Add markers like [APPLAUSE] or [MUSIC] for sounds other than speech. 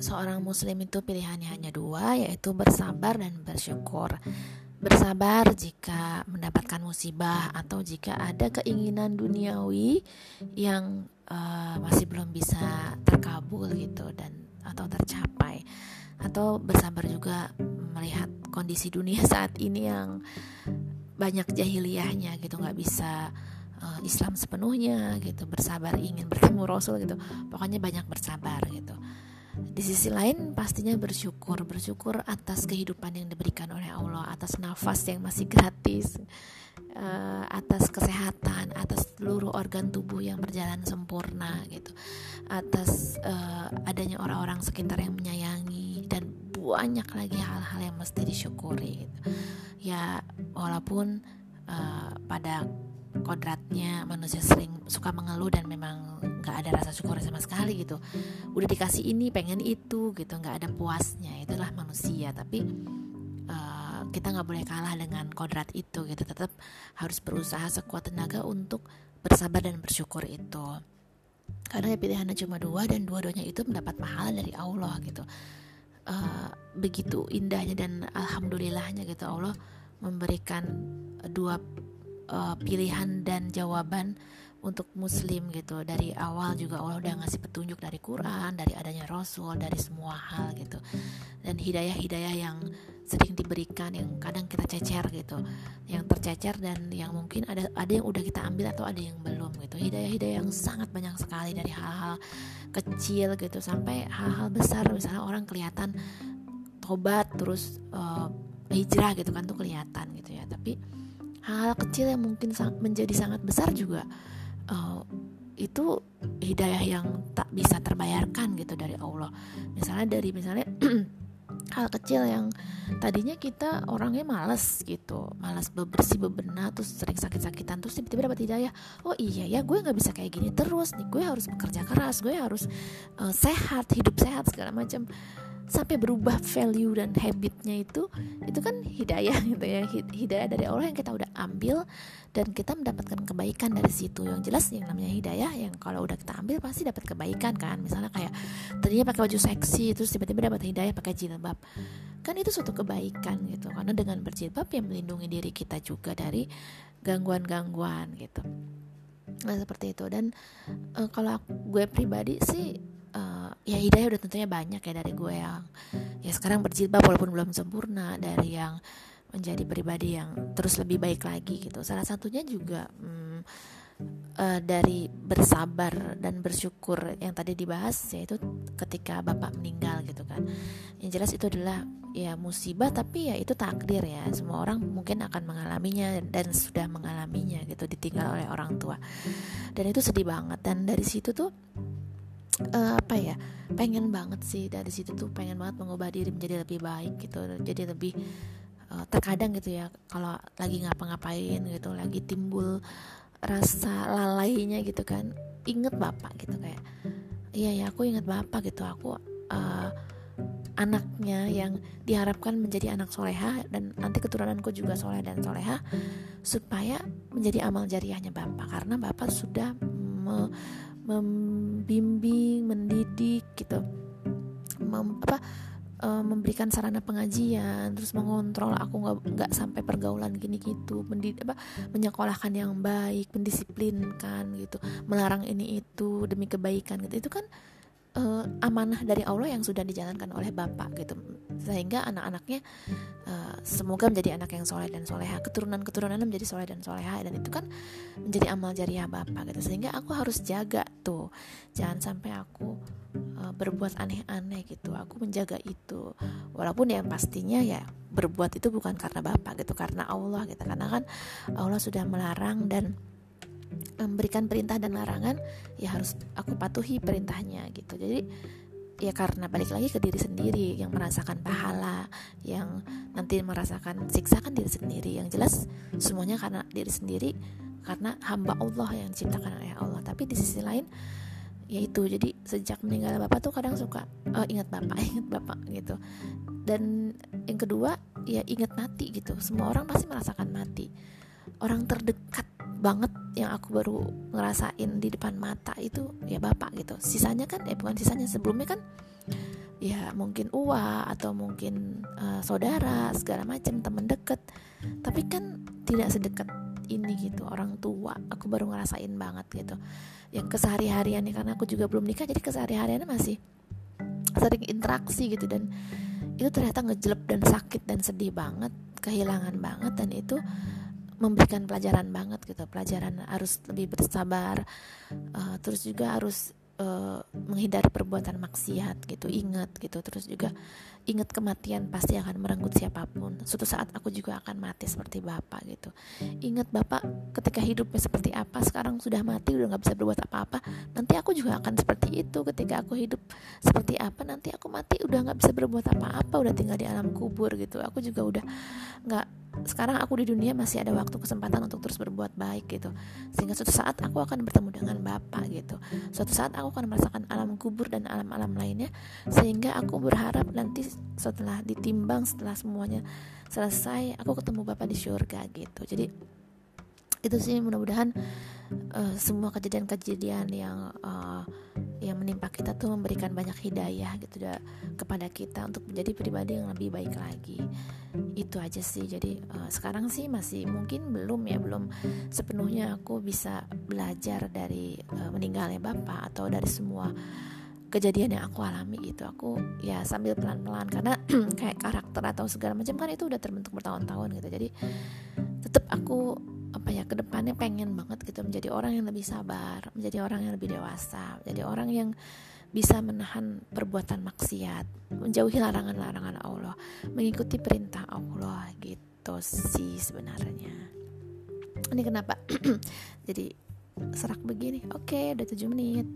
seorang muslim itu pilihannya hanya dua yaitu bersabar dan bersyukur. Bersabar jika mendapatkan musibah atau jika ada keinginan duniawi yang uh, masih belum bisa terkabul gitu dan atau tercapai. Atau bersabar juga melihat kondisi dunia [LAUGHS] saat ini yang banyak jahiliyahnya gitu nggak bisa uh, Islam sepenuhnya gitu bersabar ingin bertemu Rasul gitu. Pokoknya banyak bersabar gitu di sisi lain pastinya bersyukur bersyukur atas kehidupan yang diberikan oleh Allah atas nafas yang masih gratis uh, atas kesehatan atas seluruh organ tubuh yang berjalan sempurna gitu atas uh, adanya orang-orang sekitar yang menyayangi dan banyak lagi hal-hal yang mesti disyukuri gitu. ya walaupun uh, pada manusia sering suka mengeluh dan memang nggak ada rasa syukur sama sekali gitu. Udah dikasih ini pengen itu gitu nggak ada puasnya. Itulah manusia tapi uh, kita nggak boleh kalah dengan kodrat itu gitu. Tetap harus berusaha sekuat tenaga untuk bersabar dan bersyukur itu. Karena ya pilihannya cuma dua dan dua-duanya itu mendapat pahala dari Allah gitu. Uh, begitu indahnya dan alhamdulillahnya gitu Allah memberikan dua uh, pilihan dan jawaban untuk muslim gitu. Dari awal juga Allah udah ngasih petunjuk dari Quran dari adanya Rasul dari semua hal gitu. Dan hidayah-hidayah yang sering diberikan yang kadang kita cecer gitu. Yang tercecer dan yang mungkin ada ada yang udah kita ambil atau ada yang belum gitu. Hidayah-hidayah yang sangat banyak sekali dari hal-hal kecil gitu sampai hal-hal besar. Misalnya orang kelihatan tobat terus uh, hijrah gitu kan tuh kelihatan gitu ya. Tapi hal-hal kecil yang mungkin menjadi sangat besar juga uh, itu hidayah yang tak bisa terbayarkan gitu dari Allah. Misalnya dari misalnya [CLEARS THROAT] hal kecil yang tadinya kita orangnya malas gitu malas bebersih bebenah terus sering sakit-sakitan terus tiba-tiba dapat hidayah. Oh iya ya gue nggak bisa kayak gini terus nih. Gue harus bekerja keras gue harus uh, sehat hidup sehat segala macam sampai berubah value dan habitnya itu itu kan hidayah [LAUGHS] gitu ya. Hidayah dari Allah yang kita udah ambil dan kita mendapatkan kebaikan dari situ. Yang jelas yang namanya hidayah yang kalau udah kita ambil pasti dapat kebaikan kan. Misalnya kayak tadinya pakai baju seksi terus tiba-tiba dapat hidayah pakai jilbab. Kan itu suatu kebaikan gitu. Karena dengan berjilbab yang melindungi diri kita juga dari gangguan-gangguan gitu. Nah seperti itu. Dan uh, kalau gue pribadi sih ya hidayah udah tentunya banyak ya dari gue yang ya sekarang berjilbab walaupun belum sempurna dari yang menjadi pribadi yang terus lebih baik lagi gitu. Salah satunya juga hmm, uh, dari bersabar dan bersyukur yang tadi dibahas yaitu ketika bapak meninggal gitu kan. Yang jelas itu adalah ya musibah tapi ya itu takdir ya. Semua orang mungkin akan mengalaminya dan sudah mengalaminya gitu ditinggal oleh orang tua. Dan itu sedih banget. Dan dari situ tuh uh, apa ya pengen banget sih dari situ tuh pengen banget mengubah diri menjadi lebih baik gitu jadi lebih uh, terkadang gitu ya kalau lagi ngapa-ngapain gitu lagi timbul rasa lalainya gitu kan inget bapak gitu kayak iya ya aku inget bapak gitu aku uh, anaknya yang diharapkan menjadi anak soleha dan nanti keturunanku juga soleh dan soleha supaya menjadi amal jariahnya bapak. Karena bapak sudah membimbing, mendidik gitu, Mem, apa uh, memberikan sarana pengajian, terus mengontrol aku nggak nggak sampai pergaulan gini gitu, mendid apa menyekolahkan yang baik, mendisiplinkan gitu, melarang ini itu demi kebaikan gitu, itu kan uh, amanah dari Allah yang sudah dijalankan oleh bapak gitu. Sehingga anak-anaknya uh, semoga menjadi anak yang soleh dan soleha. Keturunan keturunannya menjadi soleh dan soleha dan itu kan menjadi amal jariah bapak gitu. Sehingga aku harus jaga tuh. Jangan sampai aku uh, berbuat aneh-aneh gitu. Aku menjaga itu. Walaupun yang pastinya ya berbuat itu bukan karena bapak gitu. Karena Allah gitu. Karena kan Allah sudah melarang dan memberikan perintah dan larangan ya harus aku patuhi perintahnya gitu. Jadi ya karena balik lagi ke diri sendiri yang merasakan pahala yang nanti merasakan siksakan diri sendiri. Yang jelas semuanya karena diri sendiri karena hamba Allah yang diciptakan oleh Allah. Tapi di sisi lain yaitu jadi sejak meninggal bapak tuh kadang suka oh, ingat bapak [LAUGHS] ingat bapak gitu. Dan yang kedua ya ingat mati gitu. Semua orang pasti merasakan mati. Orang terdekat banget yang aku baru ngerasain di depan mata itu ya bapak gitu. Sisanya kan eh bukan sisanya sebelumnya kan ya mungkin uwa atau mungkin uh, saudara segala macam teman deket. Tapi kan tidak sedekat ini gitu orang tua. Aku baru ngerasain banget gitu. Yang kesehari-hariannya karena aku juga belum nikah jadi kesehari-hariannya masih sering interaksi gitu. Dan itu ternyata ngejelep dan sakit dan sedih banget kehilangan banget. Dan itu memberikan pelajaran banget gitu. Pelajaran harus lebih bersabar uh, terus juga harus uh, menghindari perbuatan maksiat gitu ingat gitu. Terus juga ingat kematian pasti akan merenggut siapa pun. Suatu saat aku juga akan mati seperti bapak gitu. Ingat bapak ketika hidupnya seperti apa sekarang sudah mati udah nggak bisa berbuat apa-apa nanti aku juga akan seperti itu. Ketika aku hidup seperti apa nanti aku mati udah nggak bisa berbuat apa-apa udah tinggal di alam kubur gitu. Aku juga udah nggak sekarang aku di dunia masih ada waktu kesempatan untuk terus berbuat baik gitu. Sehingga suatu saat aku akan bertemu dengan Bapak gitu. Suatu saat aku akan merasakan alam kubur dan alam-alam lainnya sehingga aku berharap nanti setelah ditimbang setelah semuanya selesai aku ketemu Bapak di surga gitu. Jadi itu sih mudah-mudahan uh, semua kejadian-kejadian yang uh, yang menimpa kita tuh memberikan banyak hidayah gitu da, kepada kita untuk menjadi pribadi yang lebih baik lagi. Itu aja sih. Jadi uh, sekarang sih masih mungkin belum ya belum sepenuhnya aku bisa belajar dari uh, meninggalnya bapak atau dari semua kejadian yang aku alami gitu. Aku ya sambil pelan-pelan karena [CLEARS THROAT] kayak karakter atau segala macam kan itu udah terbentuk bertahun-tahun gitu. Jadi tetap aku apa ya ke depannya pengen banget gitu menjadi orang yang lebih sabar menjadi orang yang lebih dewasa menjadi orang yang bisa menahan perbuatan maksiat menjauhi larangan-larangan Allah mengikuti perintah Allah gitu sih sebenarnya. Ini kenapa? [CLEARS THROAT] Jadi serak begini oke udah 7 menit